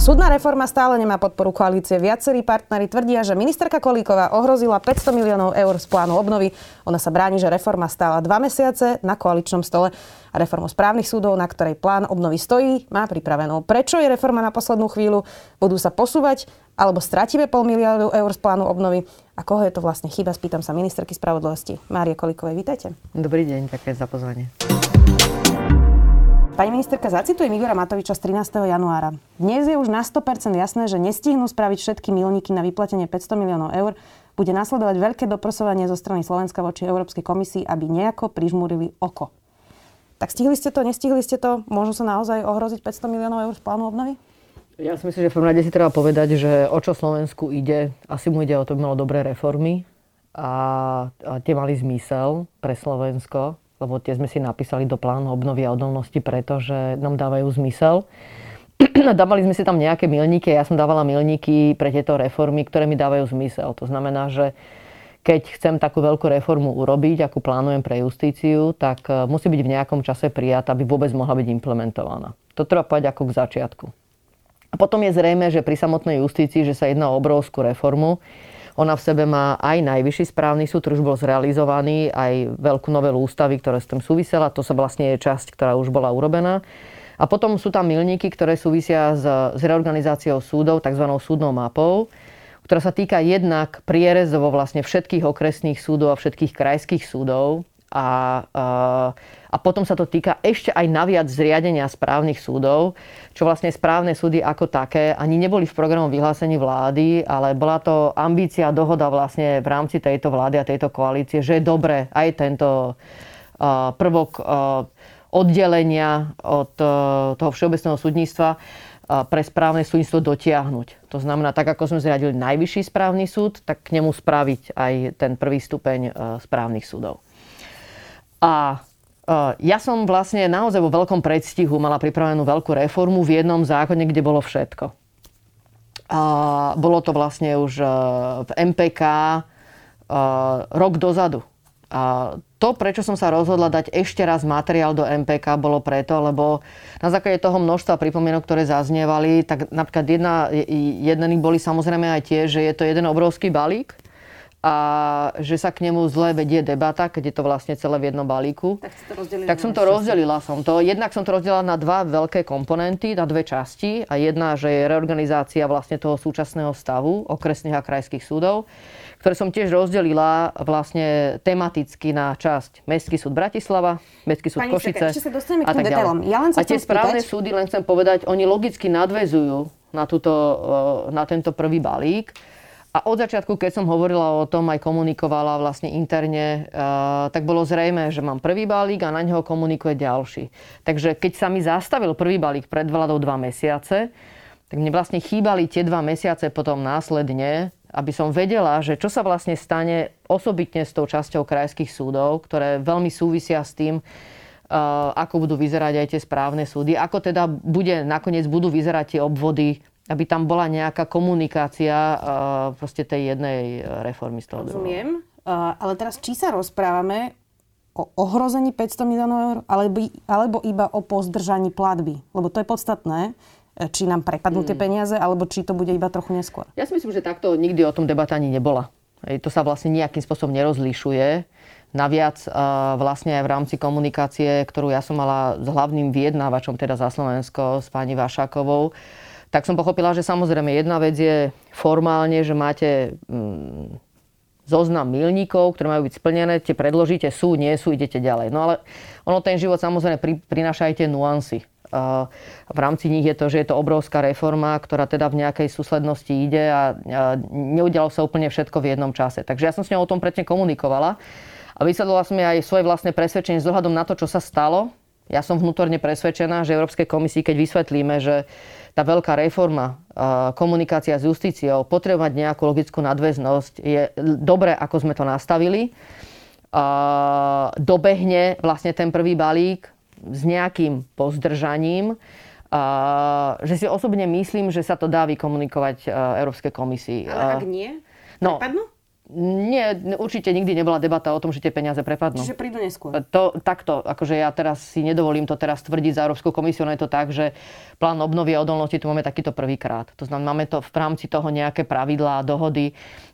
Súdna reforma stále nemá podporu koalície. Viacerí partneri tvrdia, že ministerka Kolíková ohrozila 500 miliónov eur z plánu obnovy. Ona sa bráni, že reforma stála dva mesiace na koaličnom stole a reformu správnych súdov, na ktorej plán obnovy stojí, má pripravenú. Prečo je reforma na poslednú chvíľu? Budú sa posúvať alebo stratíme pol miliardu eur z plánu obnovy. A koho je to vlastne chyba? Spýtam sa ministerky spravodlivosti. Mária Kolikovej, vítajte. Dobrý deň, také za pozvanie. Pani ministerka, zacitujem Igora Matoviča z 13. januára. Dnes je už na 100% jasné, že nestihnú spraviť všetky milníky na vyplatenie 500 miliónov eur. Bude nasledovať veľké doprosovanie zo strany Slovenska voči Európskej komisii, aby nejako prižmúrili oko. Tak stihli ste to, nestihli ste to? Môžu sa naozaj ohroziť 500 miliónov eur z plánu obnovy? Ja si myslím, že v prvom rade si treba povedať, že o čo Slovensku ide, asi mu ide o to, by malo dobré reformy a, a tie mali zmysel pre Slovensko, lebo tie sme si napísali do plánu obnovy a odolnosti, pretože nám dávajú zmysel. Dávali sme si tam nejaké milníky, ja som dávala milníky pre tieto reformy, ktoré mi dávajú zmysel. To znamená, že keď chcem takú veľkú reformu urobiť, akú plánujem pre justíciu, tak e, musí byť v nejakom čase prijatá, aby vôbec mohla byť implementovaná. To treba povedať ako k začiatku. A potom je zrejme, že pri samotnej justícii, že sa jedná o obrovskú reformu. Ona v sebe má aj najvyšší správny súd, ktorý už bol zrealizovaný, aj veľkú novelu ústavy, ktorá s tým súvisela. To sa vlastne je časť, ktorá už bola urobená. A potom sú tam milníky, ktoré súvisia s, s reorganizáciou súdov, tzv. súdnou mapou, ktorá sa týka jednak prierezovo vlastne všetkých okresných súdov a všetkých krajských súdov. A, a a potom sa to týka ešte aj naviac zriadenia správnych súdov, čo vlastne správne súdy ako také ani neboli v programu vyhlásení vlády, ale bola to ambícia, dohoda vlastne v rámci tejto vlády a tejto koalície, že je dobre aj tento prvok oddelenia od uh, toho všeobecného súdnictva pre správne súdnictvo dotiahnuť. To znamená, tak ako sme zriadili najvyšší správny súd, tak k nemu spraviť aj ten prvý stupeň správnych súdov. A ja som vlastne naozaj vo veľkom predstihu mala pripravenú veľkú reformu v jednom zákone, kde bolo všetko. A bolo to vlastne už e, v MPK rok dozadu. A to, prečo som sa rozhodla dať ešte raz materiál do MPK, bolo preto, lebo na základe toho množstva pripomienok, ktoré zaznievali, tak napríklad jedna, jednení boli samozrejme aj tie, že je to jeden obrovský balík, a že sa k nemu zle vedie debata, keď je to vlastne celé v jednom balíku. Tak, to tak som to rozdelila som to. Jednak som to rozdelila na dva veľké komponenty, na dve časti. A jedna, že je reorganizácia vlastne toho súčasného stavu okresných a krajských súdov, ktoré som tiež rozdelila vlastne tematicky na časť Mestský súd Bratislava, Mestský súd Pani Košice ešte sa dostaneme k tým detailom. Ja len a tie správne spýtať... súdy, len chcem povedať, oni logicky nadvezujú na, túto, na tento prvý balík. A od začiatku, keď som hovorila o tom, aj komunikovala vlastne interne, uh, tak bolo zrejme, že mám prvý balík a na neho komunikuje ďalší. Takže keď sa mi zastavil prvý balík pred vládou dva mesiace, tak mne vlastne chýbali tie dva mesiace potom následne, aby som vedela, že čo sa vlastne stane osobitne s tou časťou krajských súdov, ktoré veľmi súvisia s tým, Uh, ako budú vyzerať aj tie správne súdy, ako teda bude, nakoniec budú vyzerať tie obvody aby tam bola nejaká komunikácia uh, proste tej jednej reformy z toho Rozumiem, uh, ale teraz či sa rozprávame o ohrození 500 miliónov eur alebo, alebo iba o pozdržaní platby? Lebo to je podstatné e, či nám prepadnú hmm. tie peniaze, alebo či to bude iba trochu neskôr. Ja si myslím, že takto nikdy o tom debata ani nebola. Hej, to sa vlastne nejakým spôsobom nerozlišuje. Naviac vlastne aj v rámci komunikácie, ktorú ja som mala s hlavným vyjednávačom, teda za Slovensko, s pani Vašákovou, tak som pochopila, že samozrejme jedna vec je formálne, že máte mm, zoznam milníkov, ktoré majú byť splnené, tie predložíte, sú, nie sú, idete ďalej. No ale ono ten život samozrejme pri, prináša aj tie nuancy. V rámci nich je to, že je to obrovská reforma, ktorá teda v nejakej súslednosti ide a, a neudialo sa úplne všetko v jednom čase. Takže ja som s ňou o tom predtým komunikovala a vysvetlila som aj svoje vlastné presvedčenie s na to, čo sa stalo. Ja som vnútorne presvedčená, že Európskej komisii, keď vysvetlíme, že tá veľká reforma, komunikácia s justíciou, potrebovať nejakú logickú nadväznosť, je dobré, ako sme to nastavili. Dobehne vlastne ten prvý balík s nejakým pozdržaním že si osobne myslím, že sa to dá vykomunikovať Európskej komisii. Ale ak nie? No, Prepadnú? Nie, určite nikdy nebola debata o tom, že tie peniaze prepadnú. Čiže prídu neskôr. To, takto, akože ja teraz si nedovolím to teraz tvrdiť za Európskou komisiu, no je to tak, že plán obnovy a odolnosti tu máme takýto prvýkrát. To znamená, máme to v rámci toho nejaké pravidlá, dohody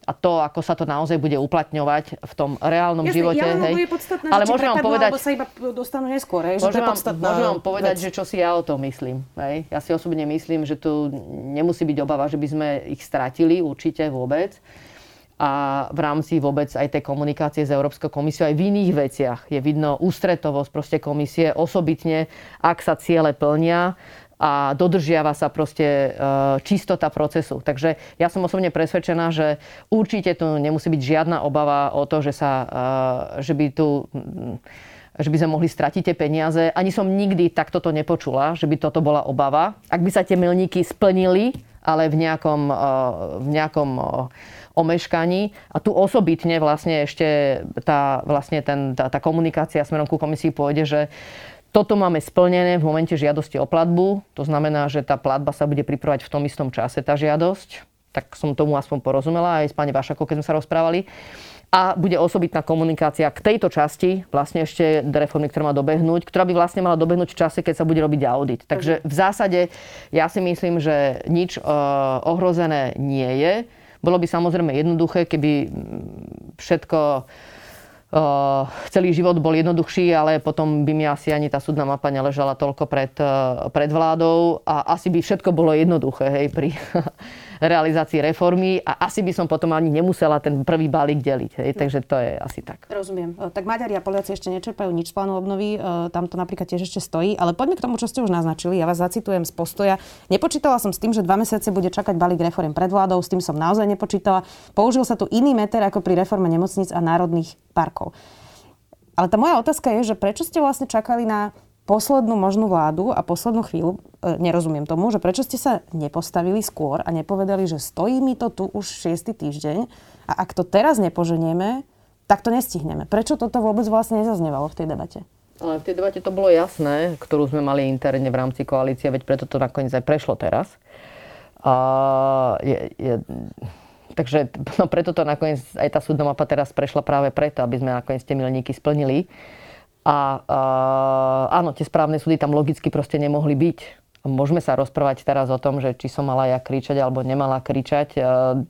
a to, ako sa to naozaj bude uplatňovať v tom reálnom Jasne, živote. Ja hej. Podstatné, ale môžem vám povedať, alebo sa iba dostanú neskôr. Hej, môžem, vám, môžem vám povedať, vec. že čo si ja o tom myslím. Hej. Ja si osobne myslím, že tu nemusí byť obava, že by sme ich stratili, určite vôbec a v rámci vôbec aj tej komunikácie s Európskou komisiou aj v iných veciach je vidno ústretovosť proste komisie, osobitne ak sa ciele plnia a dodržiava sa proste e, čistota procesu. Takže ja som osobne presvedčená, že určite tu nemusí byť žiadna obava o to, že, sa, e, že by tu že by sme mohli stratiť tie peniaze. Ani som nikdy takto to nepočula, že by toto bola obava. Ak by sa tie milníky splnili, ale v nejakom, e, v nejakom omeškaní. A tu osobitne vlastne ešte tá, vlastne ten, tá, tá komunikácia smerom ku komisii pôjde, že toto máme splnené v momente žiadosti o platbu. To znamená, že tá platba sa bude pripravať v tom istom čase, tá žiadosť. Tak som tomu aspoň porozumela aj s pani Vašakou, keď sme sa rozprávali. A bude osobitná komunikácia k tejto časti, vlastne ešte reformy, ktorá má dobehnúť, ktorá by vlastne mala dobehnúť v čase, keď sa bude robiť audit. Takže v zásade ja si myslím, že nič uh, ohrozené nie je. Bolo by samozrejme jednoduché, keby všetko celý život bol jednoduchší, ale potom by mi asi ani tá súdna mapa neležala toľko pred, pred vládou a asi by všetko bolo jednoduché hej, pri realizácii reformy a asi by som potom ani nemusela ten prvý balík deliť. Hej, takže to je asi tak. Rozumiem. E, tak Maďari a Poliaci ešte nečerpajú nič z plánu obnovy, e, tam to napríklad tiež ešte stojí, ale poďme k tomu, čo ste už naznačili. Ja vás zacitujem z postoja. Nepočítala som s tým, že dva mesiace bude čakať balík reform pred vládou, s tým som naozaj nepočítala. Použil sa tu iný meter ako pri reforme nemocníc a národných parkov. Ale tá moja otázka je, že prečo ste vlastne čakali na poslednú možnú vládu a poslednú chvíľu, e, nerozumiem tomu, že prečo ste sa nepostavili skôr a nepovedali, že stojí mi to tu už šiestý týždeň a ak to teraz nepoženieme, tak to nestihneme. Prečo toto vôbec vlastne nezaznevalo v tej debate? Ale v tej debate to bolo jasné, ktorú sme mali interne v rámci koalície, veď preto to nakoniec aj prešlo teraz. A je, je, takže no preto to nakoniec aj tá súdna mapa teraz prešla práve preto, aby sme nakoniec tie milníky splnili. A uh, áno, tie správne súdy tam logicky proste nemohli byť. Môžeme sa rozprávať teraz o tom, že či som mala ja kričať alebo nemala kričať. Uh,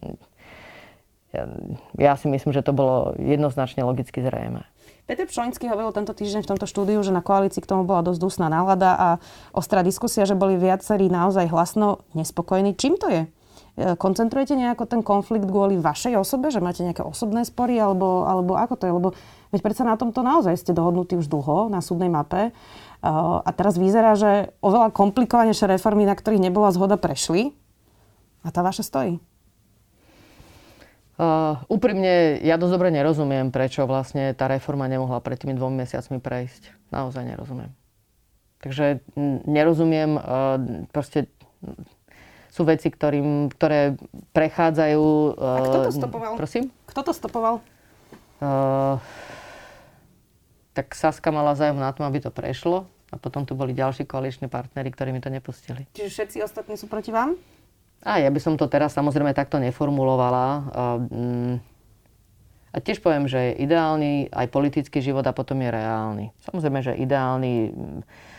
ja si myslím, že to bolo jednoznačne logicky zrejme. Peter Pšoňský hovoril tento týždeň v tomto štúdiu, že na koalícii k tomu bola dosť dusná nálada a ostrá diskusia, že boli viacerí naozaj hlasno nespokojní. Čím to je? E, koncentrujete nejako ten konflikt kvôli vašej osobe, že máte nejaké osobné spory, alebo, alebo ako to je? Lebo veď predsa na tomto naozaj ste dohodnutí už dlho na súdnej mape. A teraz vyzerá, že oveľa komplikovanejšie reformy, na ktorých nebola zhoda, prešli. A tá vaša stojí. Uh, úprimne, ja dosť dobre nerozumiem, prečo vlastne tá reforma nemohla pred tými dvomi mesiacmi prejsť. Naozaj nerozumiem. Takže nerozumiem, uh, proste sú veci, ktorým, ktoré prechádzajú... A kto to stopoval? Prosím? Kto to stopoval? Uh, tak Saska mala zájem na tom, aby to prešlo. A potom tu boli ďalší koaliční partnery, ktorí mi to nepustili. Čiže všetci ostatní sú proti vám? A ja by som to teraz samozrejme takto neformulovala. Uh, a tiež poviem, že je ideálny aj politický život a potom je reálny. Samozrejme, že ideálny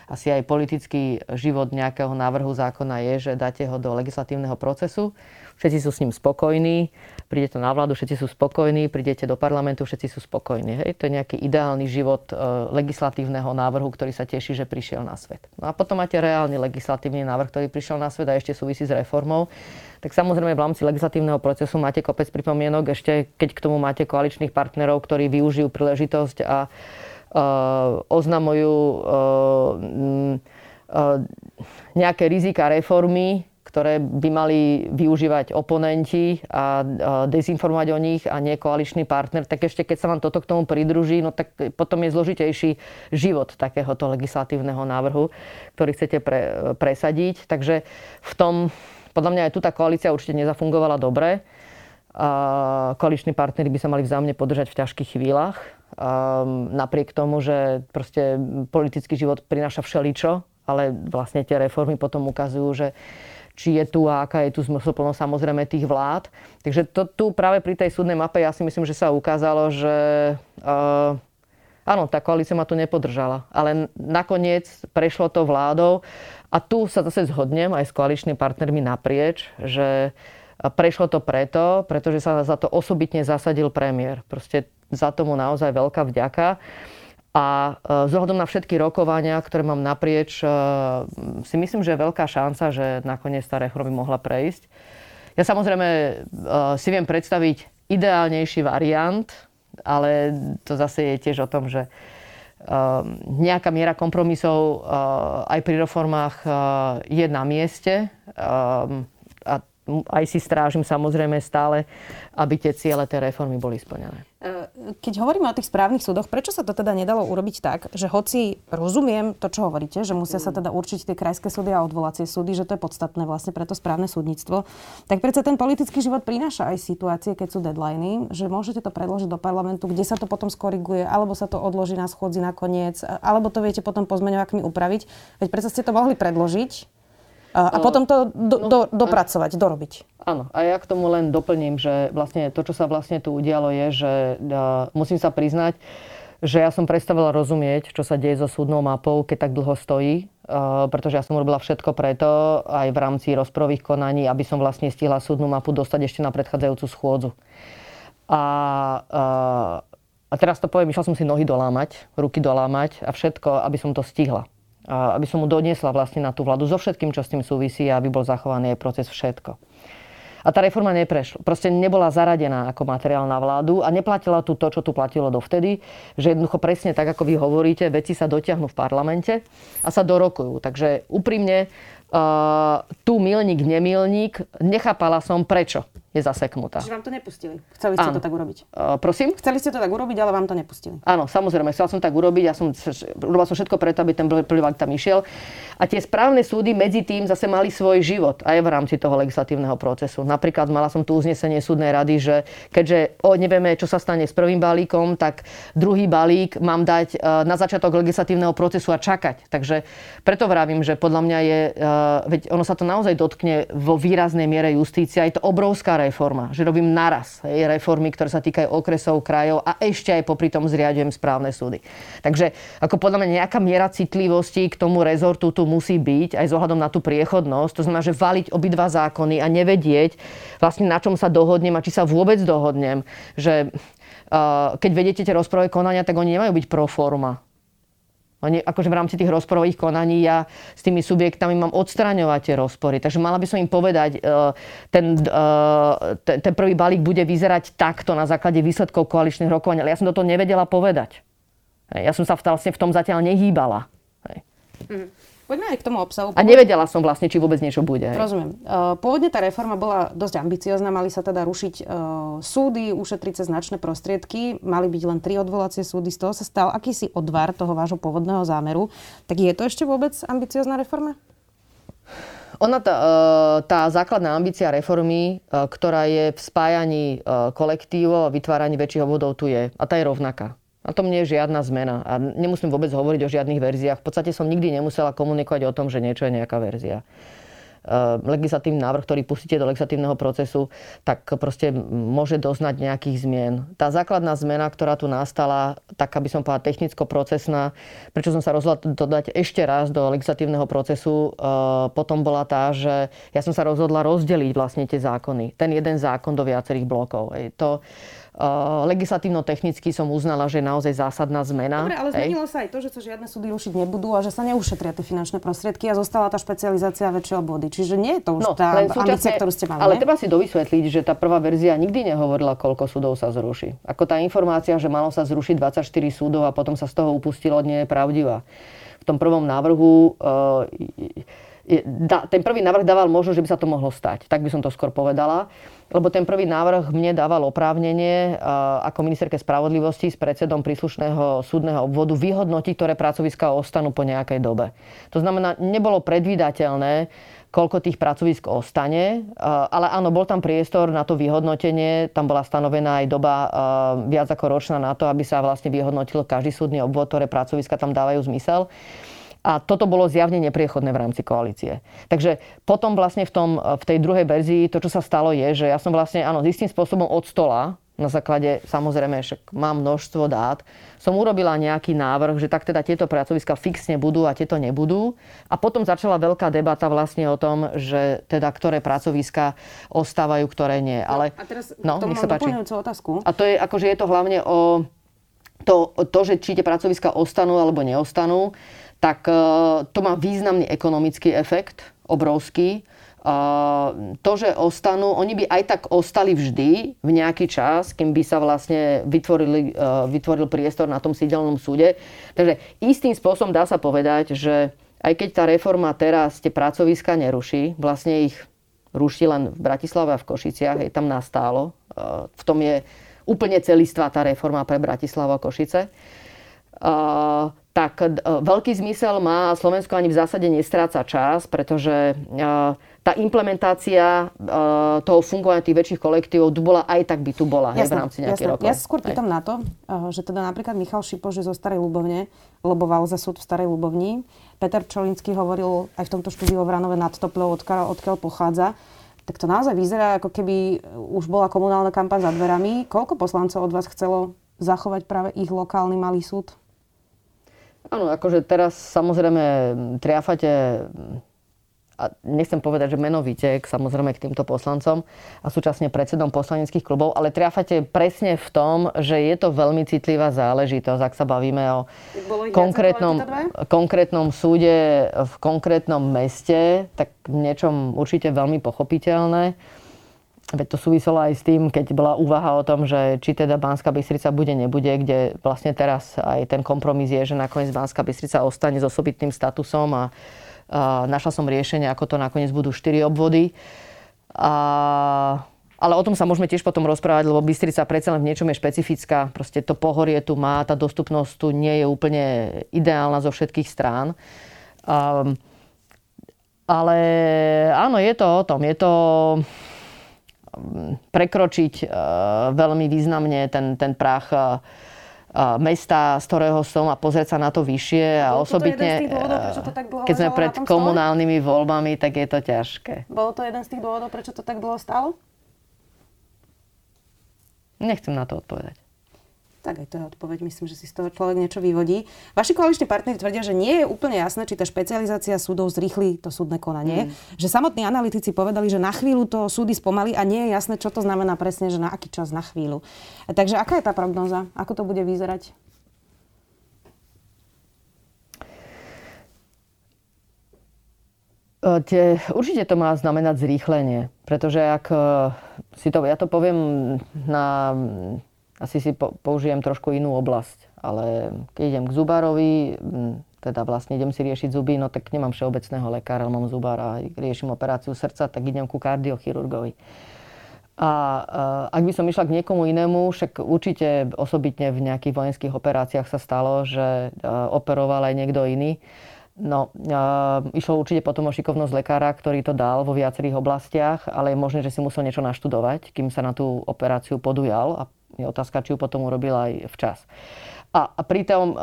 asi aj politický život nejakého návrhu zákona je, že dáte ho do legislatívneho procesu, všetci sú s ním spokojní, príde to na vládu, všetci sú spokojní, prídete do parlamentu, všetci sú spokojní. Hej? To je nejaký ideálny život e, legislatívneho návrhu, ktorý sa teší, že prišiel na svet. No a potom máte reálny legislatívny návrh, ktorý prišiel na svet a ešte súvisí s reformou. Tak samozrejme v rámci legislatívneho procesu máte kopec pripomienok, ešte keď k tomu máte koaličných partnerov, ktorí využijú príležitosť a oznamujú nejaké rizika reformy, ktoré by mali využívať oponenti a dezinformovať o nich a nie koaličný partner, tak ešte keď sa vám toto k tomu pridruží, no tak potom je zložitejší život takéhoto legislatívneho návrhu, ktorý chcete pre, presadiť. Takže v tom, podľa mňa aj tu tá koalícia určite nezafungovala dobre. Koaliční partnery by sa mali vzájomne podržať v ťažkých chvíľach napriek tomu, že proste politický život prináša všeličo ale vlastne tie reformy potom ukazujú, že či je tu a aká je tu zmysluplnosť samozrejme tých vlád. Takže to, tu práve pri tej súdnej mape ja si myslím, že sa ukázalo, že uh, áno, tá koalícia ma tu nepodržala. Ale nakoniec prešlo to vládou a tu sa zase zhodnem aj s koaličnými partnermi naprieč, že prešlo to preto, pretože sa za to osobitne zasadil premiér. Proste za tomu naozaj veľká vďaka. A e, z ohľadom na všetky rokovania, ktoré mám naprieč, e, si myslím, že je veľká šanca, že nakoniec tá reforma mohla prejsť. Ja samozrejme e, si viem predstaviť ideálnejší variant, ale to zase je tiež o tom, že nejaká miera kompromisov aj pri reformách je na mieste. A aj si strážim samozrejme stále, aby tie ciele tej reformy boli splnené. Keď hovoríme o tých správnych súdoch, prečo sa to teda nedalo urobiť tak, že hoci rozumiem to, čo hovoríte, že musia sa teda určiť tie krajské súdy a odvolacie súdy, že to je podstatné vlastne pre to správne súdnictvo, tak predsa ten politický život prináša aj situácie, keď sú deadliny, že môžete to predložiť do parlamentu, kde sa to potom skoriguje, alebo sa to odloží na schôdzi nakoniec, alebo to viete potom pozmeňovákmi upraviť. Veď predsa ste to mohli predložiť a, potom to do, no, do, dopracovať, a, dorobiť. Áno, a ja k tomu len doplním, že vlastne to, čo sa vlastne tu udialo, je, že uh, musím sa priznať, že ja som predstavila rozumieť, čo sa deje so súdnou mapou, keď tak dlho stojí, uh, pretože ja som robila všetko preto, aj v rámci rozprových konaní, aby som vlastne stihla súdnu mapu dostať ešte na predchádzajúcu schôdzu. A, uh, a teraz to poviem, išla som si nohy dolámať, ruky dolámať a všetko, aby som to stihla aby som mu doniesla vlastne na tú vládu so všetkým, čo s tým súvisí a aby bol zachovaný aj proces všetko. A tá reforma neprešla. Proste nebola zaradená ako materiál na vládu a neplatila tu to, čo tu platilo dovtedy, že jednoducho presne tak, ako vy hovoríte, veci sa dotiahnu v parlamente a sa dorokujú. Takže úprimne, uh, tu milník, nemilník, nechápala som prečo je zaseknutá. Čiže vám to nepustili? Chceli ste Áno. to tak urobiť? Uh, prosím? Chceli ste to tak urobiť, ale vám to nepustili? Áno, samozrejme, chcel som tak urobiť. Ja som, robil som všetko preto, aby ten prvý tam išiel. A tie správne súdy medzi tým zase mali svoj život aj v rámci toho legislatívneho procesu. Napríklad mala som tu uznesenie súdnej rady, že keďže o, nevieme, čo sa stane s prvým balíkom, tak druhý balík mám dať uh, na začiatok legislatívneho procesu a čakať. Takže preto vravím, že podľa mňa je, uh, veď ono sa to naozaj dotkne vo výraznej miere justícia. Je to obrovská reforma, že robím naraz hej, reformy, ktoré sa týkajú okresov, krajov a ešte aj popri tom zriadujem správne súdy. Takže ako podľa mňa nejaká miera citlivosti k tomu rezortu tu musí byť aj z na tú priechodnosť. To znamená, že valiť obidva zákony a nevedieť vlastne na čom sa dohodnem a či sa vôbec dohodnem. Že uh, keď vedete tie rozprávové konania, tak oni nemajú byť pro forma oni, akože v rámci tých rozporových konaní ja s tými subjektami mám odstraňovať tie rozpory. Takže mala by som im povedať, e, ten, e, ten, prvý balík bude vyzerať takto na základe výsledkov koaličných rokovaní. Ale ja som toto nevedela povedať. Ja som sa vlastne v tom zatiaľ nehýbala. Mm. Poďme aj k tomu obsahu. A nevedela som vlastne, či vôbec niečo bude. Rozumiem. E, pôvodne tá reforma bola dosť ambiciozná, mali sa teda rušiť uh, súdy, ušetriť sa značné prostriedky, mali byť len tri odvolacie súdy, z toho sa stal akýsi odvar toho vášho pôvodného zámeru. Tak je to ešte vôbec ambiciozná reforma? Ona, tá, e, tá základná ambícia reformy, ktorá je v spájaní kolektívov a vytváraní väčších obvodov, tu je. A tá je rovnaká. Na tom nie je žiadna zmena. A nemusím vôbec hovoriť o žiadnych verziách. V podstate som nikdy nemusela komunikovať o tom, že niečo je nejaká verzia legislatívny návrh, ktorý pustíte do legislatívneho procesu, tak proste môže doznať nejakých zmien. Tá základná zmena, ktorá tu nastala, tak aby som povedala technicko-procesná, prečo som sa rozhodla dodať ešte raz do legislatívneho procesu, potom bola tá, že ja som sa rozhodla rozdeliť vlastne tie zákony. Ten jeden zákon do viacerých blokov. To, legislatívno-technicky som uznala, že je naozaj zásadná zmena. Dobre, ale zmenilo sa aj to, že sa žiadne súdy rušiť nebudú a že sa neušetria tie finančné prostriedky a zostala tá špecializácia väčšie obvody. Čiže nie je to už no, tá ambícia, ktorú ste mali. Ale treba si dovysvetliť, že tá prvá verzia nikdy nehovorila, koľko súdov sa zruší. Ako tá informácia, že malo sa zrušiť 24 súdov a potom sa z toho upustilo, nie je pravdivá. V tom prvom návrhu uh, ten prvý návrh dával možnosť, že by sa to mohlo stať. Tak by som to skôr povedala lebo ten prvý návrh mne dával oprávnenie ako ministerke spravodlivosti s predsedom príslušného súdneho obvodu vyhodnotiť, ktoré pracoviska ostanú po nejakej dobe. To znamená, nebolo predvídateľné, koľko tých pracovisk ostane, ale áno, bol tam priestor na to vyhodnotenie, tam bola stanovená aj doba viac ako ročná na to, aby sa vlastne vyhodnotil každý súdny obvod, ktoré pracoviska tam dávajú zmysel. A toto bolo zjavne nepriechodné v rámci koalície. Takže potom vlastne v, tom, v tej druhej verzii to, čo sa stalo, je, že ja som vlastne, áno, istým spôsobom od stola na základe, samozrejme, však mám množstvo dát, som urobila nejaký návrh, že tak teda tieto pracoviska fixne budú a tieto nebudú. A potom začala veľká debata vlastne o tom, že teda ktoré pracoviska ostávajú, ktoré nie. No, Ale, a teraz no, nech sa páči. otázku. A to je, akože je to hlavne o to, to, že či tie pracoviska ostanú alebo neostanú, tak e, to má významný ekonomický efekt, obrovský to, že ostanú, oni by aj tak ostali vždy v nejaký čas, kým by sa vlastne vytvorili, e, vytvoril priestor na tom sídelnom súde. Takže istým spôsobom dá sa povedať, že aj keď tá reforma teraz tie pracoviska neruší, vlastne ich ruší len v Bratislave a v Košiciach, je tam nastálo. E, v tom je úplne celistvá tá reforma pre Bratislavu a Košice. E, tak veľký zmysel má a Slovensko ani v zásade nestráca čas, pretože tá implementácia uh, toho fungovania tých väčších kolektívov tu bola, aj tak by tu bola jasne, hej, v rámci nejakých rokov. Ja sa skôr pýtam na to, že teda napríklad Michal Šipo, že zo Starej Ľubovne loboval za súd v Starej Ľubovni. Peter Čolinský hovoril aj v tomto štúdiu o Vranove nad Toplou, odkiaľ, odkiaľ pochádza. Tak to naozaj vyzerá, ako keby už bola komunálna kampaň za dverami. Koľko poslancov od vás chcelo zachovať práve ich lokálny malý súd? Áno, akože teraz samozrejme triafate a nechcem povedať, že menovite, samozrejme k týmto poslancom a súčasne predsedom poslaneckých klubov, ale triafate presne v tom, že je to veľmi citlivá záležitosť, ak sa bavíme o konkrétnom, konkrétnom súde v konkrétnom meste, tak niečom určite veľmi pochopiteľné. Veď to súviselo aj s tým, keď bola úvaha o tom, že či teda Banská Bystrica bude, nebude, kde vlastne teraz aj ten kompromis je, že nakoniec Banská Bystrica ostane s osobitným statusom a Našla som riešenie, ako to nakoniec budú 4 obvody. A, ale o tom sa môžeme tiež potom rozprávať, lebo Bystrica predsa len v niečom je špecifická. Proste to pohorie tu má, tá dostupnosť tu nie je úplne ideálna zo všetkých strán. Um, ale áno, je to o tom. Je to prekročiť uh, veľmi významne ten, ten prach uh, mesta, z ktorého som a pozrieť sa na to vyššie a osobitne, keď sme pred komunálnymi voľbami, tak je to ťažké. Bolo to jeden z tých dôvodov, prečo to tak dlho stalo? Nechcem na to odpovedať. Tak aj to je odpoveď. Myslím, že si z toho človek niečo vyvodí. Vaši koaliční partneri tvrdia, že nie je úplne jasné, či tá špecializácia súdov zrýchli to súdne konanie. Mm. Že samotní analytici povedali, že na chvíľu to súdy spomali a nie je jasné, čo to znamená presne, že na aký čas na chvíľu. Takže aká je tá prognoza? Ako to bude vyzerať? E, tie, určite to má znamenať zrýchlenie, pretože ak e, si to, ja to poviem na asi si použijem trošku inú oblasť. Ale keď idem k zubárovi, teda vlastne idem si riešiť zuby, no tak nemám všeobecného lekára, ale mám zubára riešim operáciu srdca, tak idem ku kardiochirurgovi. A ak by som išla k niekomu inému, však určite osobitne v nejakých vojenských operáciách sa stalo, že operoval aj niekto iný. No, išlo určite potom o šikovnosť lekára, ktorý to dal vo viacerých oblastiach, ale je možné, že si musel niečo naštudovať, kým sa na tú operáciu podujal a je otázka, či ju potom urobil aj včas. A, a pri tom e,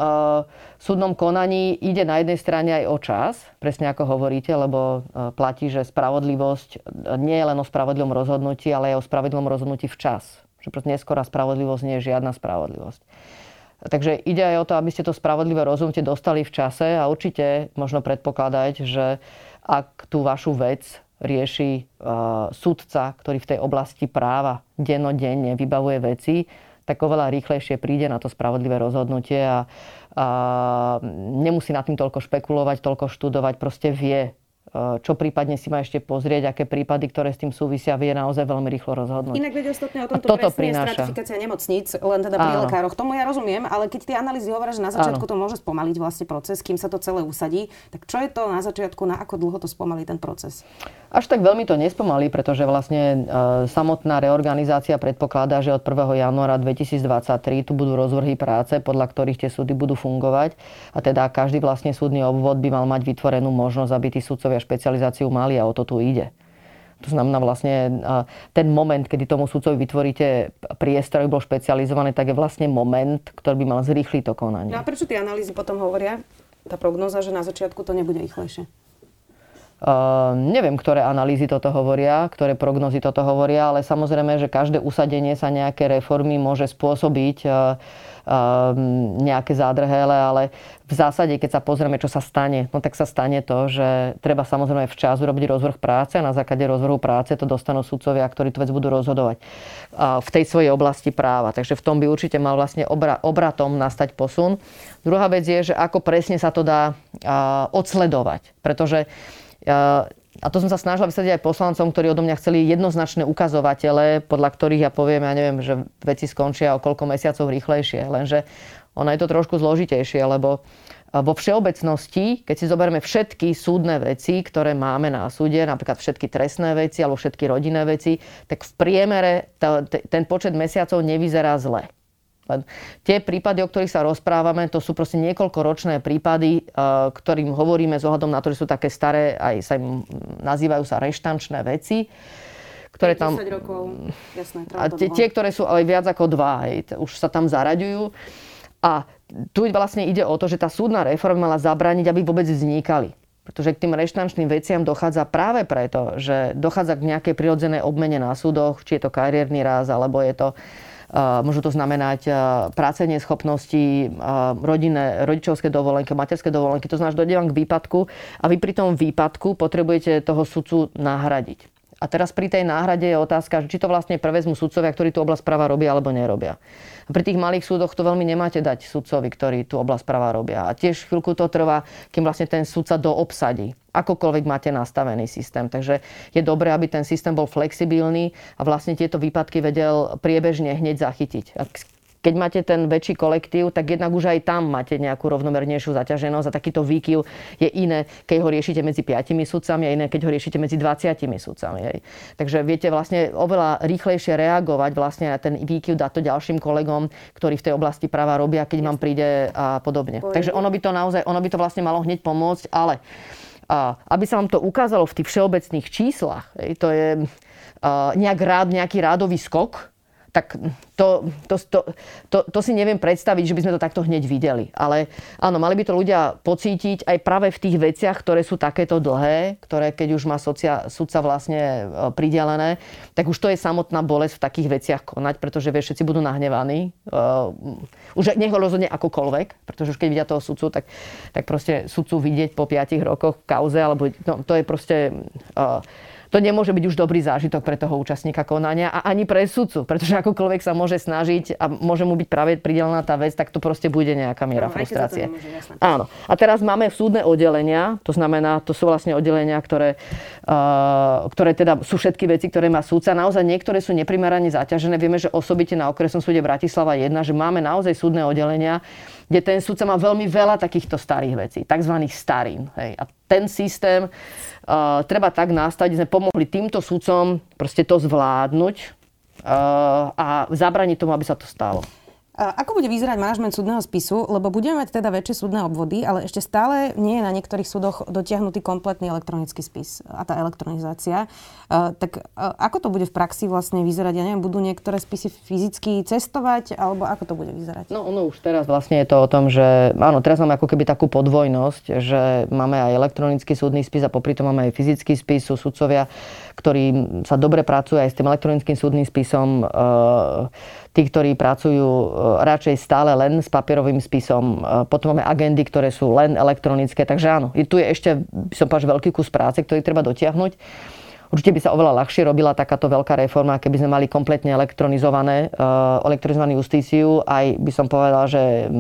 súdnom konaní ide na jednej strane aj o čas, presne ako hovoríte, lebo e, platí, že spravodlivosť e, nie je len o spravodlivom rozhodnutí, ale aj o spravodlivom rozhodnutí včas. Že proste neskorá spravodlivosť nie je žiadna spravodlivosť. Takže ide aj o to, aby ste to spravodlivé rozhodnutie dostali v čase a určite možno predpokladať, že ak tú vašu vec rieši uh, sudca, ktorý v tej oblasti práva denodenne vybavuje veci, tak oveľa rýchlejšie príde na to spravodlivé rozhodnutie a, a nemusí nad tým toľko špekulovať, toľko študovať, proste vie, čo prípadne si má ešte pozrieť, aké prípady, ktoré s tým súvisia, vie naozaj veľmi rýchlo rozhodnúť. Inak vedia ostatne o tomto toto presne prináša. stratifikácia nemocníc, len teda pri Áno. lekároch. Tomu ja rozumiem, ale keď tie analýzy hovoria, že na začiatku Áno. to môže spomaliť vlastne proces, kým sa to celé usadí, tak čo je to na začiatku, na ako dlho to spomalí ten proces? Až tak veľmi to nespomalí, pretože vlastne e, samotná reorganizácia predpokladá, že od 1. januára 2023 tu budú rozvrhy práce, podľa ktorých tie súdy budú fungovať. A teda každý vlastne súdny obvod by mal mať vytvorenú možnosť, aby tí súdcovia špecializáciu mali a o to tu ide. To znamená vlastne ten moment, kedy tomu sudcovi vytvoríte priestor, aby bol špecializovaný, tak je vlastne moment, ktorý by mal zrýchliť to konanie. No a prečo tie analýzy potom hovoria, tá prognoza, že na začiatku to nebude rýchlejšie? Uh, neviem, ktoré analýzy toto hovoria, ktoré prognozy toto hovoria, ale samozrejme, že každé usadenie sa nejaké reformy môže spôsobiť uh, Ehm, nejaké zádrhele, ale v zásade, keď sa pozrieme, čo sa stane, no tak sa stane to, že treba samozrejme včas urobiť rozvrh práce a na základe rozvrhu práce to dostanú sudcovia, ktorí tú vec budú rozhodovať v tej svojej oblasti práva. Takže v tom by určite mal vlastne obratom nastať posun. Druhá vec je, že ako presne sa to dá odsledovať. Pretože a to som sa snažila vysvetliť aj poslancom, ktorí odo mňa chceli jednoznačné ukazovatele, podľa ktorých ja poviem, ja neviem, že veci skončia o koľko mesiacov rýchlejšie. Lenže ono je to trošku zložitejšie, lebo vo všeobecnosti, keď si zoberieme všetky súdne veci, ktoré máme na súde, napríklad všetky trestné veci alebo všetky rodinné veci, tak v priemere ten počet mesiacov nevyzerá zle. Len tie prípady, o ktorých sa rozprávame, to sú proste niekoľkoročné prípady, e, ktorým hovoríme ohľadom na to, že sú také staré, aj sa im nazývajú sa reštančné veci ktoré tam... 10 rokov, jasné. A tie, tie, ktoré sú ale viac ako dva, hej, už sa tam zaraďujú. A tu vlastne ide o to, že tá súdna reforma mala zabrániť, aby vôbec vznikali. Pretože k tým reštančným veciam dochádza práve preto, že dochádza k nejakej prirodzenej obmene na súdoch, či je to kariérny raz, alebo je to Môžu to znamenať prácenie schopnosti, rodinné, rodičovské dovolenky, materské dovolenky. To znamená, že dojde vám k výpadku a vy pri tom výpadku potrebujete toho sudcu nahradiť. A teraz pri tej náhrade je otázka, či to vlastne prevezmú sudcovia, ktorí tú oblasť práva robia alebo nerobia. A pri tých malých súdoch to veľmi nemáte dať sudcovi, ktorí tú oblasť práva robia. A tiež chvíľku to trvá, kým vlastne ten sudca doobsadí. Akokoľvek máte nastavený systém. Takže je dobré, aby ten systém bol flexibilný a vlastne tieto výpadky vedel priebežne hneď zachytiť. Keď máte ten väčší kolektív, tak jednak už aj tam máte nejakú rovnomernejšiu zaťaženosť a takýto výkyv je iné, keď ho riešite medzi 5 sudcami a iné, keď ho riešite medzi 20 sudcami. Hej. Takže viete vlastne oveľa rýchlejšie reagovať vlastne na ten výkyv, dať to ďalším kolegom, ktorí v tej oblasti práva robia, keď vám príde a podobne. Takže ono by to naozaj, ono by to vlastne malo hneď pomôcť, ale a aby sa vám to ukázalo v tých všeobecných číslach, hej, to je nejak rád, nejaký rádový skok, tak to, to, to, to, to si neviem predstaviť, že by sme to takto hneď videli. Ale áno, mali by to ľudia pocítiť aj práve v tých veciach, ktoré sú takéto dlhé, ktoré keď už má socia, sudca vlastne e, pridelené, tak už to je samotná bolesť v takých veciach konať, pretože vie, všetci budú nahnevaní. Uh, už nech ho rozhodne akokoľvek, pretože už keď vidia toho sudcu, tak, tak proste sudcu vidieť po 5 rokoch v kauze, alebo no, to je proste... Uh, to nemôže byť už dobrý zážitok pre toho účastníka konania a ani pre sudcu, pretože akokoľvek sa môže snažiť a môže mu byť práve pridelená tá vec, tak to proste bude nejaká miera no, frustrácie. Nemôže, Áno. A teraz máme súdne oddelenia, to znamená, to sú vlastne oddelenia, ktoré, uh, ktoré teda sú všetky veci, ktoré má súdca. Naozaj niektoré sú neprimerane zaťažené. Vieme, že osobite na okresnom súde Bratislava 1, že máme naozaj súdne oddelenia, kde ten súdca má veľmi veľa takýchto starých vecí, tzv. starín. Hej. A ten systém uh, treba tak nastaviť, sme pomohli týmto sudcom proste to zvládnuť uh, a zabraniť tomu, aby sa to stalo. Ako bude vyzerať manažment súdneho spisu? Lebo budeme mať teda väčšie súdne obvody, ale ešte stále nie je na niektorých súdoch dotiahnutý kompletný elektronický spis a tá elektronizácia. Tak ako to bude v praxi vlastne vyzerať? Ja neviem, budú niektoré spisy fyzicky cestovať, alebo ako to bude vyzerať? No ono už teraz vlastne je to o tom, že áno, teraz máme ako keby takú podvojnosť, že máme aj elektronický súdny spis a popri tom máme aj fyzický spis. Sú sudcovia, ktorí sa dobre pracujú aj s tým elektronickým súdnym spisom. E, tí, ktorí pracujú e, radšej stále len s papierovým spisom. E, potom máme agendy, ktoré sú len elektronické. Takže áno, tu je ešte, som povedal, veľký kus práce, ktorý treba dotiahnuť. Určite by sa oveľa ľahšie robila takáto veľká reforma, keby sme mali kompletne elektronizované, uh, elektronizovanú justíciu. Aj by som povedal, že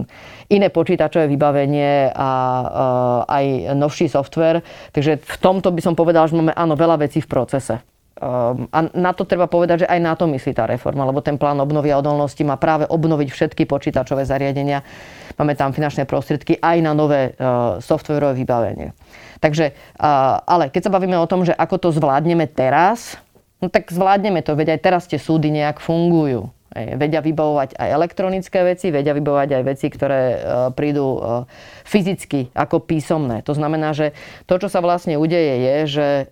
iné počítačové vybavenie a aj novší software. Takže v tomto by som povedal, že máme áno, veľa vecí v procese. Ehm, a na to treba povedať, že aj na to myslí tá reforma, lebo ten plán obnovy a odolnosti má práve obnoviť všetky počítačové zariadenia. Máme tam finančné prostriedky aj na nové uh, softwarové vybavenie. Takže, ale keď sa bavíme o tom, že ako to zvládneme teraz, no tak zvládneme to, veď aj teraz tie súdy nejak fungujú. Vedia vybavovať aj elektronické veci, vedia vybavovať aj veci, ktoré e, prídu e, fyzicky ako písomné. To znamená, že to, čo sa vlastne udeje, je, že e,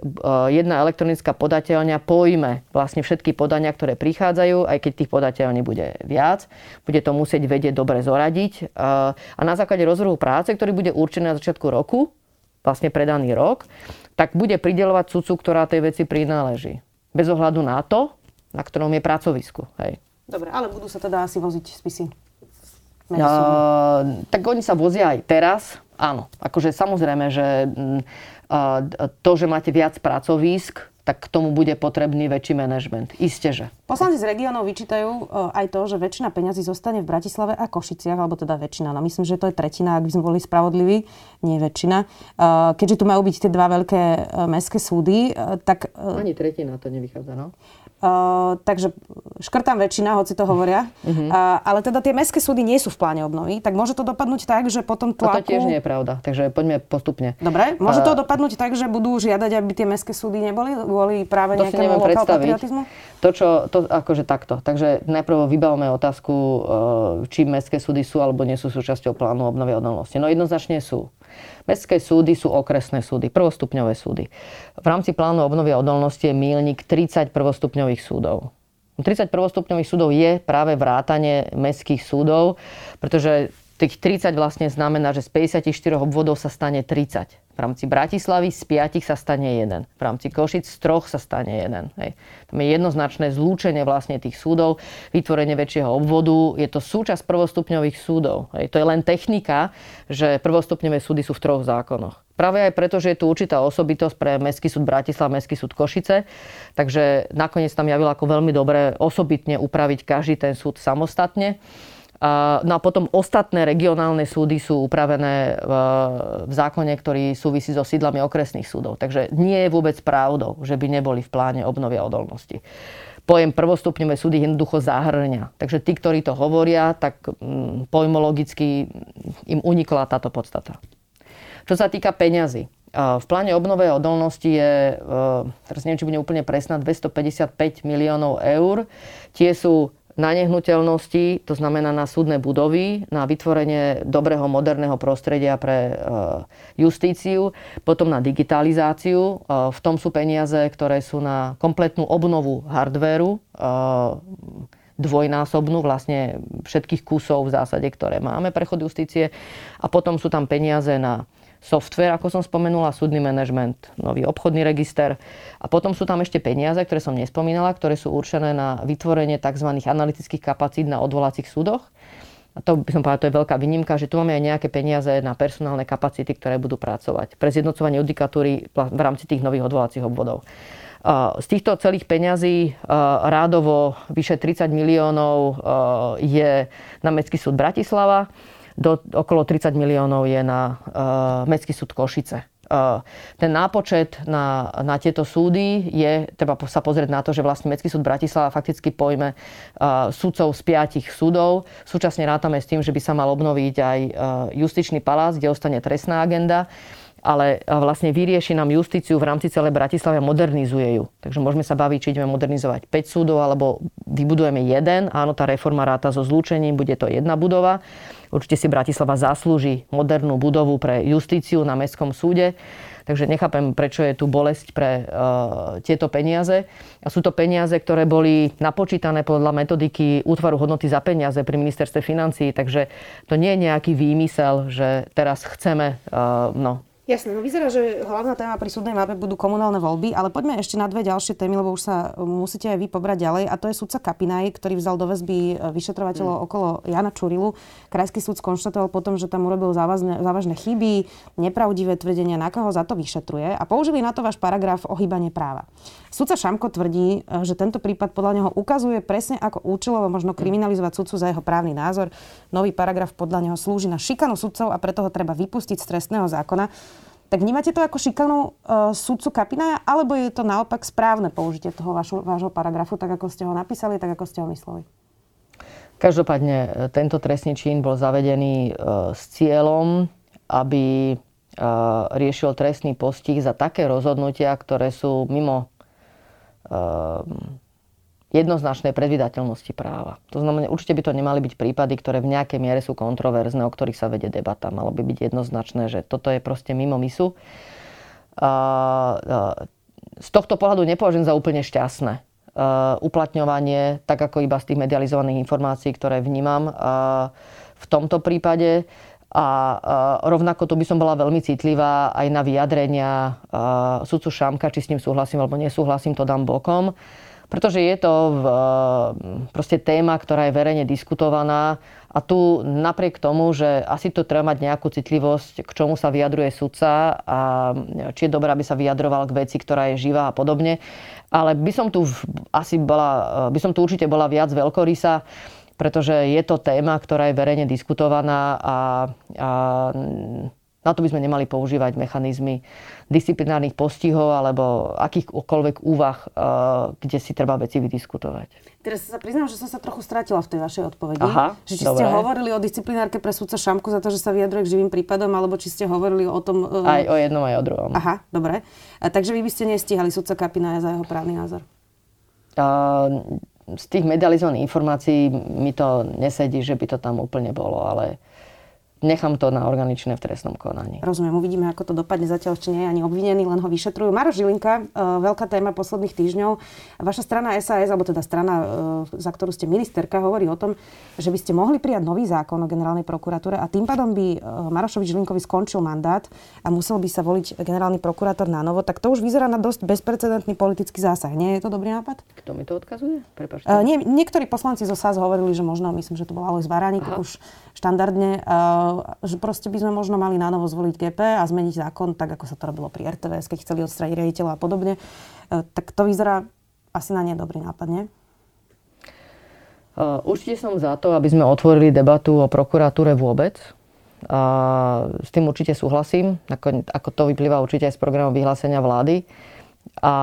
jedna elektronická podateľňa pojme vlastne všetky podania, ktoré prichádzajú, aj keď tých podateľní bude viac. Bude to musieť vedieť dobre zoradiť. A na základe rozvrhu práce, ktorý bude určený na začiatku roku, vlastne predaný rok, tak bude pridelovať sudcu, ktorá tej veci prináleží. Bez ohľadu na to, na ktorom je pracovisku. Hej. Dobre, ale budú sa teda asi voziť spisy? Uh, tak oni sa vozia aj teraz, áno. Akože samozrejme, že uh, to, že máte viac pracovísk, tak k tomu bude potrebný väčší manažment. Isté, že. Poslanci z regiónov vyčítajú aj to, že väčšina peňazí zostane v Bratislave a Košiciach, alebo teda väčšina. No myslím, že to je tretina, ak by sme boli spravodliví, nie väčšina. Keďže tu majú byť tie dva veľké mestské súdy, tak... Ani tretina to nevychádza, no? Uh, takže škrtám väčšina, hoci to hovoria. Uh-huh. Uh, ale teda tie mestské súdy nie sú v pláne obnovy, tak môže to dopadnúť tak, že potom tlaku... A to tiež nie je pravda, takže poďme postupne. Dobre, môže to dopadnúť tak, že budú žiadať, aby tie mestské súdy neboli kvôli práve to nejakému patriotizmu? To, čo, to akože takto. Takže najprv vybavme otázku, či mestské súdy sú alebo nie sú súčasťou plánu obnovy odolnosti. No jednoznačne sú. Mestské súdy sú okresné súdy, prvostupňové súdy. V rámci plánu obnovy a odolnosti je mílnik 30 prvostupňových súdov. 30 prvostupňových súdov je práve vrátanie mestských súdov, pretože tých 30 vlastne znamená, že z 54 obvodov sa stane 30. V rámci Bratislavy z 5 sa stane jeden. V rámci Košic z troch sa stane jeden. Hej. Tam je jednoznačné zlúčenie vlastne tých súdov, vytvorenie väčšieho obvodu. Je to súčasť prvostupňových súdov. Hej. To je len technika, že prvostupňové súdy sú v troch zákonoch. Práve aj preto, že je tu určitá osobitosť pre Mestský súd Bratislava, Mestský súd Košice. Takže nakoniec tam javilo ako veľmi dobre osobitne upraviť každý ten súd samostatne. No a potom ostatné regionálne súdy sú upravené v zákone, ktorý súvisí so sídlami okresných súdov. Takže nie je vôbec pravdou, že by neboli v pláne obnovia odolnosti. Pojem prvostupňové súdy jednoducho zahrňa. Takže tí, ktorí to hovoria, tak mm, pojmologicky im unikla táto podstata. Čo sa týka peňazí. V pláne obnove odolnosti je, teraz neviem, či bude úplne presná, 255 miliónov eur. Tie sú na nehnuteľnosti, to znamená na súdne budovy, na vytvorenie dobrého moderného prostredia pre e, justíciu, potom na digitalizáciu. E, v tom sú peniaze, ktoré sú na kompletnú obnovu hardvéru, e, dvojnásobnú vlastne všetkých kusov v zásade, ktoré máme pre chod justície. A potom sú tam peniaze na software, ako som spomenula, súdny manažment, nový obchodný register. A potom sú tam ešte peniaze, ktoré som nespomínala, ktoré sú určené na vytvorenie tzv. analytických kapacít na odvolacích súdoch. A to by som povedala, to je veľká výnimka, že tu máme aj nejaké peniaze na personálne kapacity, ktoré budú pracovať pre zjednocovanie judikatúry v rámci tých nových odvolacích obvodov. Z týchto celých peňazí rádovo vyše 30 miliónov je na Mestský súd Bratislava do, okolo 30 miliónov je na uh, Mestský súd Košice. Uh, ten nápočet na, na tieto súdy je, treba sa pozrieť na to, že vlastne Mestský súd Bratislava fakticky pojme uh, súdcov z piatich súdov. Súčasne rátame s tým, že by sa mal obnoviť aj uh, justičný palác, kde ostane trestná agenda ale vlastne vyrieši nám justíciu v rámci celej Bratislavy a modernizuje ju. Takže môžeme sa baviť, či ideme modernizovať 5 súdov, alebo vybudujeme jeden. Áno, tá reforma ráta so zlúčením, bude to jedna budova. Určite si Bratislava zaslúži modernú budovu pre justíciu na Mestskom súde. Takže nechápem, prečo je tu bolesť pre uh, tieto peniaze. A sú to peniaze, ktoré boli napočítané podľa metodiky útvaru hodnoty za peniaze pri ministerstve financí. Takže to nie je nejaký výmysel, že teraz chceme uh, no, Jasné, no vyzerá, že hlavná téma pri súdnej mape budú komunálne voľby, ale poďme ešte na dve ďalšie témy, lebo už sa musíte aj vy pobrať ďalej. A to je súdca Kapinaj, ktorý vzal do väzby vyšetrovateľov mm. okolo Jana Čurilu. Krajský súd skonštatoval potom, že tam urobil závažné, závažné chyby, nepravdivé tvrdenia, na koho za to vyšetruje a použili na to váš paragraf o hýbanie práva. Súdca Šamko tvrdí, že tento prípad podľa neho ukazuje presne, ako účelovo možno kriminalizovať sudcu za jeho právny názor. Nový paragraf podľa neho slúži na šikanu sudcov a preto ho treba vypustiť z trestného zákona. Tak vnímate to ako šikanu uh, sudcu Kapinaja, alebo je to naopak správne použitie toho vašu, vášho paragrafu, tak ako ste ho napísali, tak ako ste ho mysleli? Každopádne e, tento trestný čin bol zavedený uh, s cieľom, aby uh, riešil trestný postih za také rozhodnutia, ktoré sú mimo jednoznačnej predvydateľnosti práva. To znamená, určite by to nemali byť prípady, ktoré v nejakej miere sú kontroverzné, o ktorých sa vedie debata. Malo by byť jednoznačné, že toto je proste mimo misu. Z tohto pohľadu nepovažujem za úplne šťastné uplatňovanie, tak ako iba z tých medializovaných informácií, ktoré vnímam v tomto prípade. A rovnako tu by som bola veľmi citlivá aj na vyjadrenia sudcu Šamka, či s ním súhlasím alebo nesúhlasím, to dám bokom. Pretože je to v, proste téma, ktorá je verejne diskutovaná. A tu napriek tomu, že asi tu treba mať nejakú citlivosť, k čomu sa vyjadruje sudca a či je dobré, aby sa vyjadroval k veci, ktorá je živá a podobne. Ale by som tu asi bola, by som tu určite bola viac veľkorysa, pretože je to téma, ktorá je verejne diskutovaná a, a na to by sme nemali používať mechanizmy disciplinárnych postihov alebo akýchkoľvek úvah, eh, kde si treba veci vydiskutovať. Teraz sa priznám, že som sa trochu stratila v tej vašej odpovedi. Aha, že či dobre. ste hovorili o disciplinárke pre súdca Šamku za to, že sa vyjadruje k živým prípadom, alebo či ste hovorili o tom... Uh... Aj o jednom, aj o druhom. Aha, dobre. A, takže vy by ste nestíhali súdca Kapina za jeho právny názor? Uh, z tých medializovaných informácií mi to nesedí, že by to tam úplne bolo, ale nechám to na organičné v trestnom konaní. Rozumiem, uvidíme, ako to dopadne. Zatiaľ ešte nie je ani obvinený, len ho vyšetrujú. Maro Žilinka, e, veľká téma posledných týždňov. Vaša strana SAS, alebo teda strana, e, za ktorú ste ministerka, hovorí o tom, že by ste mohli prijať nový zákon o generálnej prokuratúre a tým pádom by e, Marošovi Žilinkovi skončil mandát a musel by sa voliť generálny prokurátor na novo. Tak to už vyzerá na dosť bezprecedentný politický zásah. Nie je to dobrý nápad? Kto mi to odkazuje? Prepačte. Uh, nie, niektorí poslanci zo SAS hovorili, že možno, myslím, že to bol Alois Varánik, už štandardne, že proste by sme možno mali na novo zvoliť GP a zmeniť zákon, tak ako sa to robilo pri RTVS, keď chceli odstraniť riaditeľa a podobne. Tak to vyzerá asi na nedobrý nápad, nie? Určite som za to, aby sme otvorili debatu o prokuratúre vôbec. A s tým určite súhlasím, ako, ako to vyplýva určite aj z programu vyhlásenia vlády. A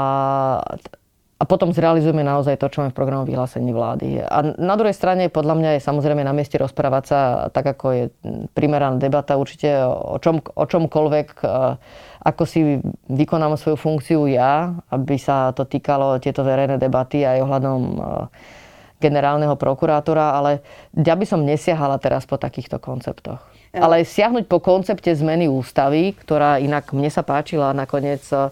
a potom zrealizujeme naozaj to, čo máme v programu vyhlásení vlády. A na druhej strane podľa mňa je samozrejme na mieste rozprávať sa tak, ako je primeraná debata určite o, čom, o čomkoľvek, e, ako si vykonám svoju funkciu ja, aby sa to týkalo tieto verejné debaty aj ohľadom e, generálneho prokurátora, ale ja by som nesiahala teraz po takýchto konceptoch. Ja. Ale siahnuť po koncepte zmeny ústavy, ktorá inak mne sa páčila nakoniec e,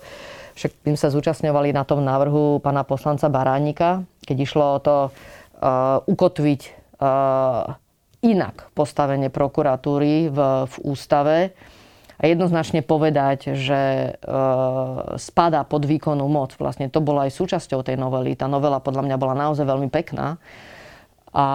však tým sa zúčastňovali na tom návrhu pána poslanca Baránika, keď išlo o to uh, ukotviť uh, inak postavenie prokuratúry v, v ústave a jednoznačne povedať, že e, spadá pod výkonnú moc. Vlastne to bolo aj súčasťou tej novely. Tá novela podľa mňa bola naozaj veľmi pekná. A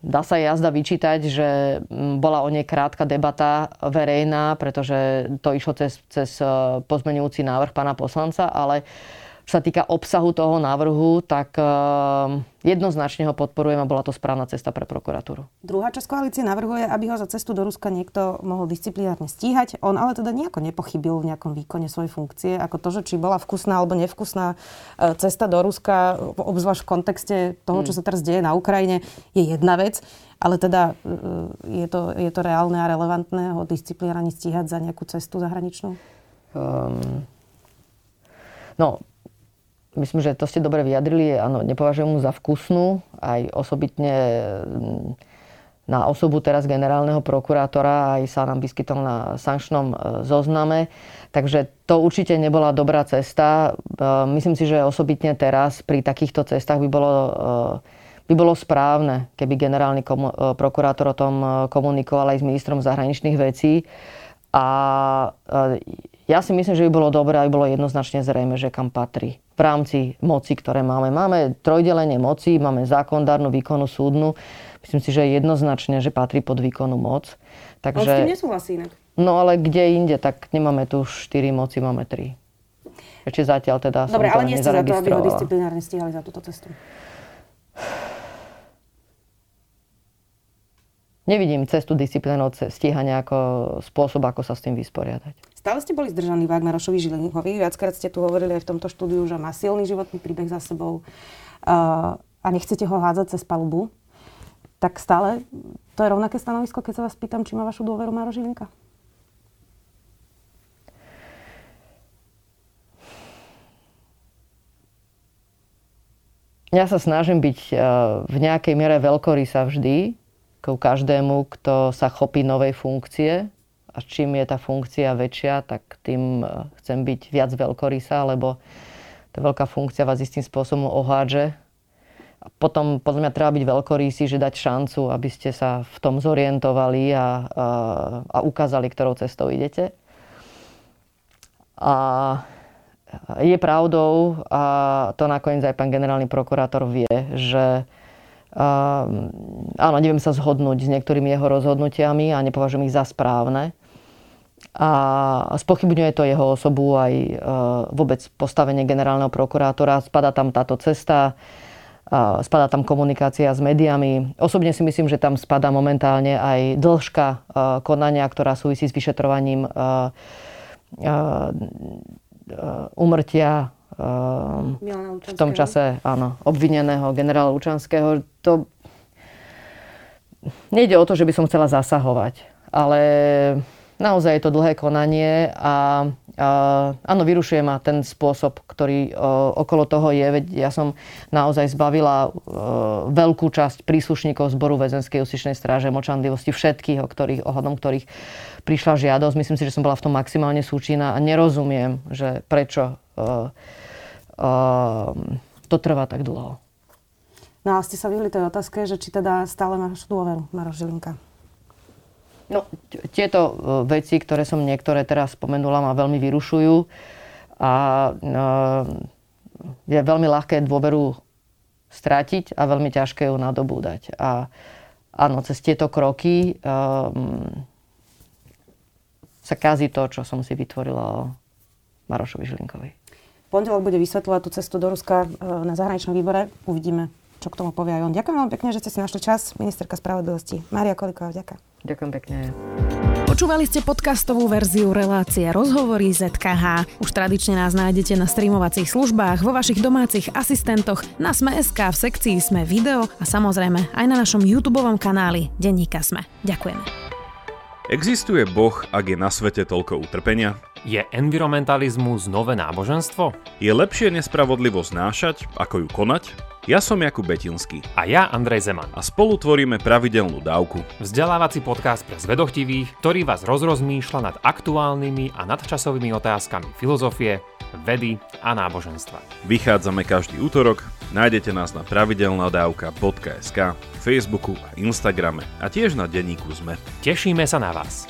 Dá sa jazda vyčítať, že mm, bola o nej krátka debata verejná, pretože to išlo cez, cez e, pozmenujúci návrh pána poslanca, ale čo sa týka obsahu toho návrhu, tak ehm, jednoznačne ho podporujem a bola to správna cesta pre prokuratúru. Druhá časť koalície navrhuje, aby ho za cestu do Ruska niekto mohol disciplinárne stíhať. On ale teda nejako nepochybil v nejakom výkone svojej funkcie, ako to, že či bola vkusná alebo nevkusná e, cesta do Ruska, obzvlášť v kontexte toho, čo mm. sa teraz deje na Ukrajine, je jedna vec. Ale teda e, je to, je to reálne a relevantné ho disciplinárne stíhať za nejakú cestu zahraničnú? Um, no, myslím, že to ste dobre vyjadrili. Áno, nepovažujem mu za vkusnú. Aj osobitne mm, na osobu teraz generálneho prokurátora aj sa nám vyskytol na sankčnom e, zozname. Takže to určite nebola dobrá cesta. E, myslím si, že osobitne teraz pri takýchto cestách by bolo, e, by bolo správne, keby generálny prokurátor o tom komunikoval aj s ministrom zahraničných vecí. A ja si myslím, že by bolo dobré, aby bolo jednoznačne zrejme, že kam patrí v rámci moci, ktoré máme. Máme trojdelenie moci, máme zákondárnu, výkonu, súdnu. Myslím si, že jednoznačne, že patrí pod výkonu moc. Takže... On s tým nesúhlasí inak. No ale kde inde, tak nemáme tu 4 moci, máme 3. Ešte zatiaľ teda Dobre, som ale nie ste za to, aby ho disciplinárne stíhali za túto cestu. Nevidím cestu disciplinov stíhania ako spôsob, ako sa s tým vysporiadať. Stále ste boli zdržaní Wagnerošovi Žilinkovi. Viackrát ste tu hovorili aj v tomto štúdiu, že má silný životný príbeh za sebou uh, a nechcete ho hádzať cez palubu. Tak stále to je rovnaké stanovisko, keď sa vás pýtam, či má vašu dôveru Maro Žilinka? ja sa snažím byť uh, v nejakej miere veľkorysa vždy, ku každému, kto sa chopí novej funkcie. A čím je tá funkcia väčšia, tak tým uh, chcem byť viac veľkorysa, lebo tá veľká funkcia vás istým spôsobom ohádže. A potom podľa mňa treba byť veľkorysý, že dať šancu, aby ste sa v tom zorientovali a, a, a ukázali, ktorou cestou idete. A je pravdou, a to nakoniec aj pán generálny prokurátor vie, že uh, áno, neviem sa zhodnúť s niektorými jeho rozhodnutiami a nepovažujem ich za správne. A spochybňuje to jeho osobu aj uh, vôbec postavenie generálneho prokurátora. Spada tam táto cesta, uh, spada tam komunikácia s médiami. Osobne si myslím, že tam spada momentálne aj dĺžka uh, konania, ktorá súvisí s vyšetrovaním umrtia v tom čase áno, obvineného generála Lučanského. To nejde o to, že by som chcela zasahovať, ale naozaj je to dlhé konanie a, a áno, vyrušuje ma ten spôsob, ktorý o, okolo toho je. Veď ja som naozaj zbavila o, veľkú časť príslušníkov zboru väzenskej justičnej stráže močanlivosti všetkých, o ktorých, ohľadom ktorých prišla žiadosť. Myslím si, že som bola v tom maximálne súčinná a nerozumiem, že prečo o, o, to trvá tak dlho. No a ste sa vyhli tej otázke, že či teda stále máš dôveru, Maroš Žilinka? No, tieto e, veci, ktoré som niektoré teraz spomenula, ma veľmi vyrušujú a e, je veľmi ľahké dôveru stratiť a veľmi ťažké ju nadobúdať. A áno, cez tieto kroky um, sa kazí to, čo som si vytvorila o Marošovi Žilinkovi. Pondelok bude vysvetľovať tú cestu do Ruska na zahraničnom výbore. Uvidíme, čo k tomu povie aj on. Ďakujem veľmi pekne, že ste si našli čas. Ministerka spravodlivosti Mária Koliková, ďakujem. Ďakujem pekne. Počúvali ste podcastovú verziu relácie Rozhovory ZKH. Už tradične nás nájdete na streamovacích službách, vo vašich domácich asistentoch, na Sme.sk, v sekcii Sme video a samozrejme aj na našom YouTube kanáli Denníka Sme. Ďakujeme. Existuje Boh, ak je na svete toľko utrpenia? Je environmentalizmus nové náboženstvo? Je lepšie nespravodlivosť nášať, ako ju konať? Ja som Jakub Betinský. A ja Andrej Zeman. A spolu tvoríme pravidelnú dávku. Vzdelávací podcast pre zvedochtivých, ktorý vás rozrozmýšľa nad aktuálnymi a nadčasovými otázkami filozofie, vedy a náboženstva. Vychádzame každý útorok, nájdete nás na pravidelnadavka.sk, Facebooku a Instagrame a tiež na denníku ZME. Tešíme sa na vás.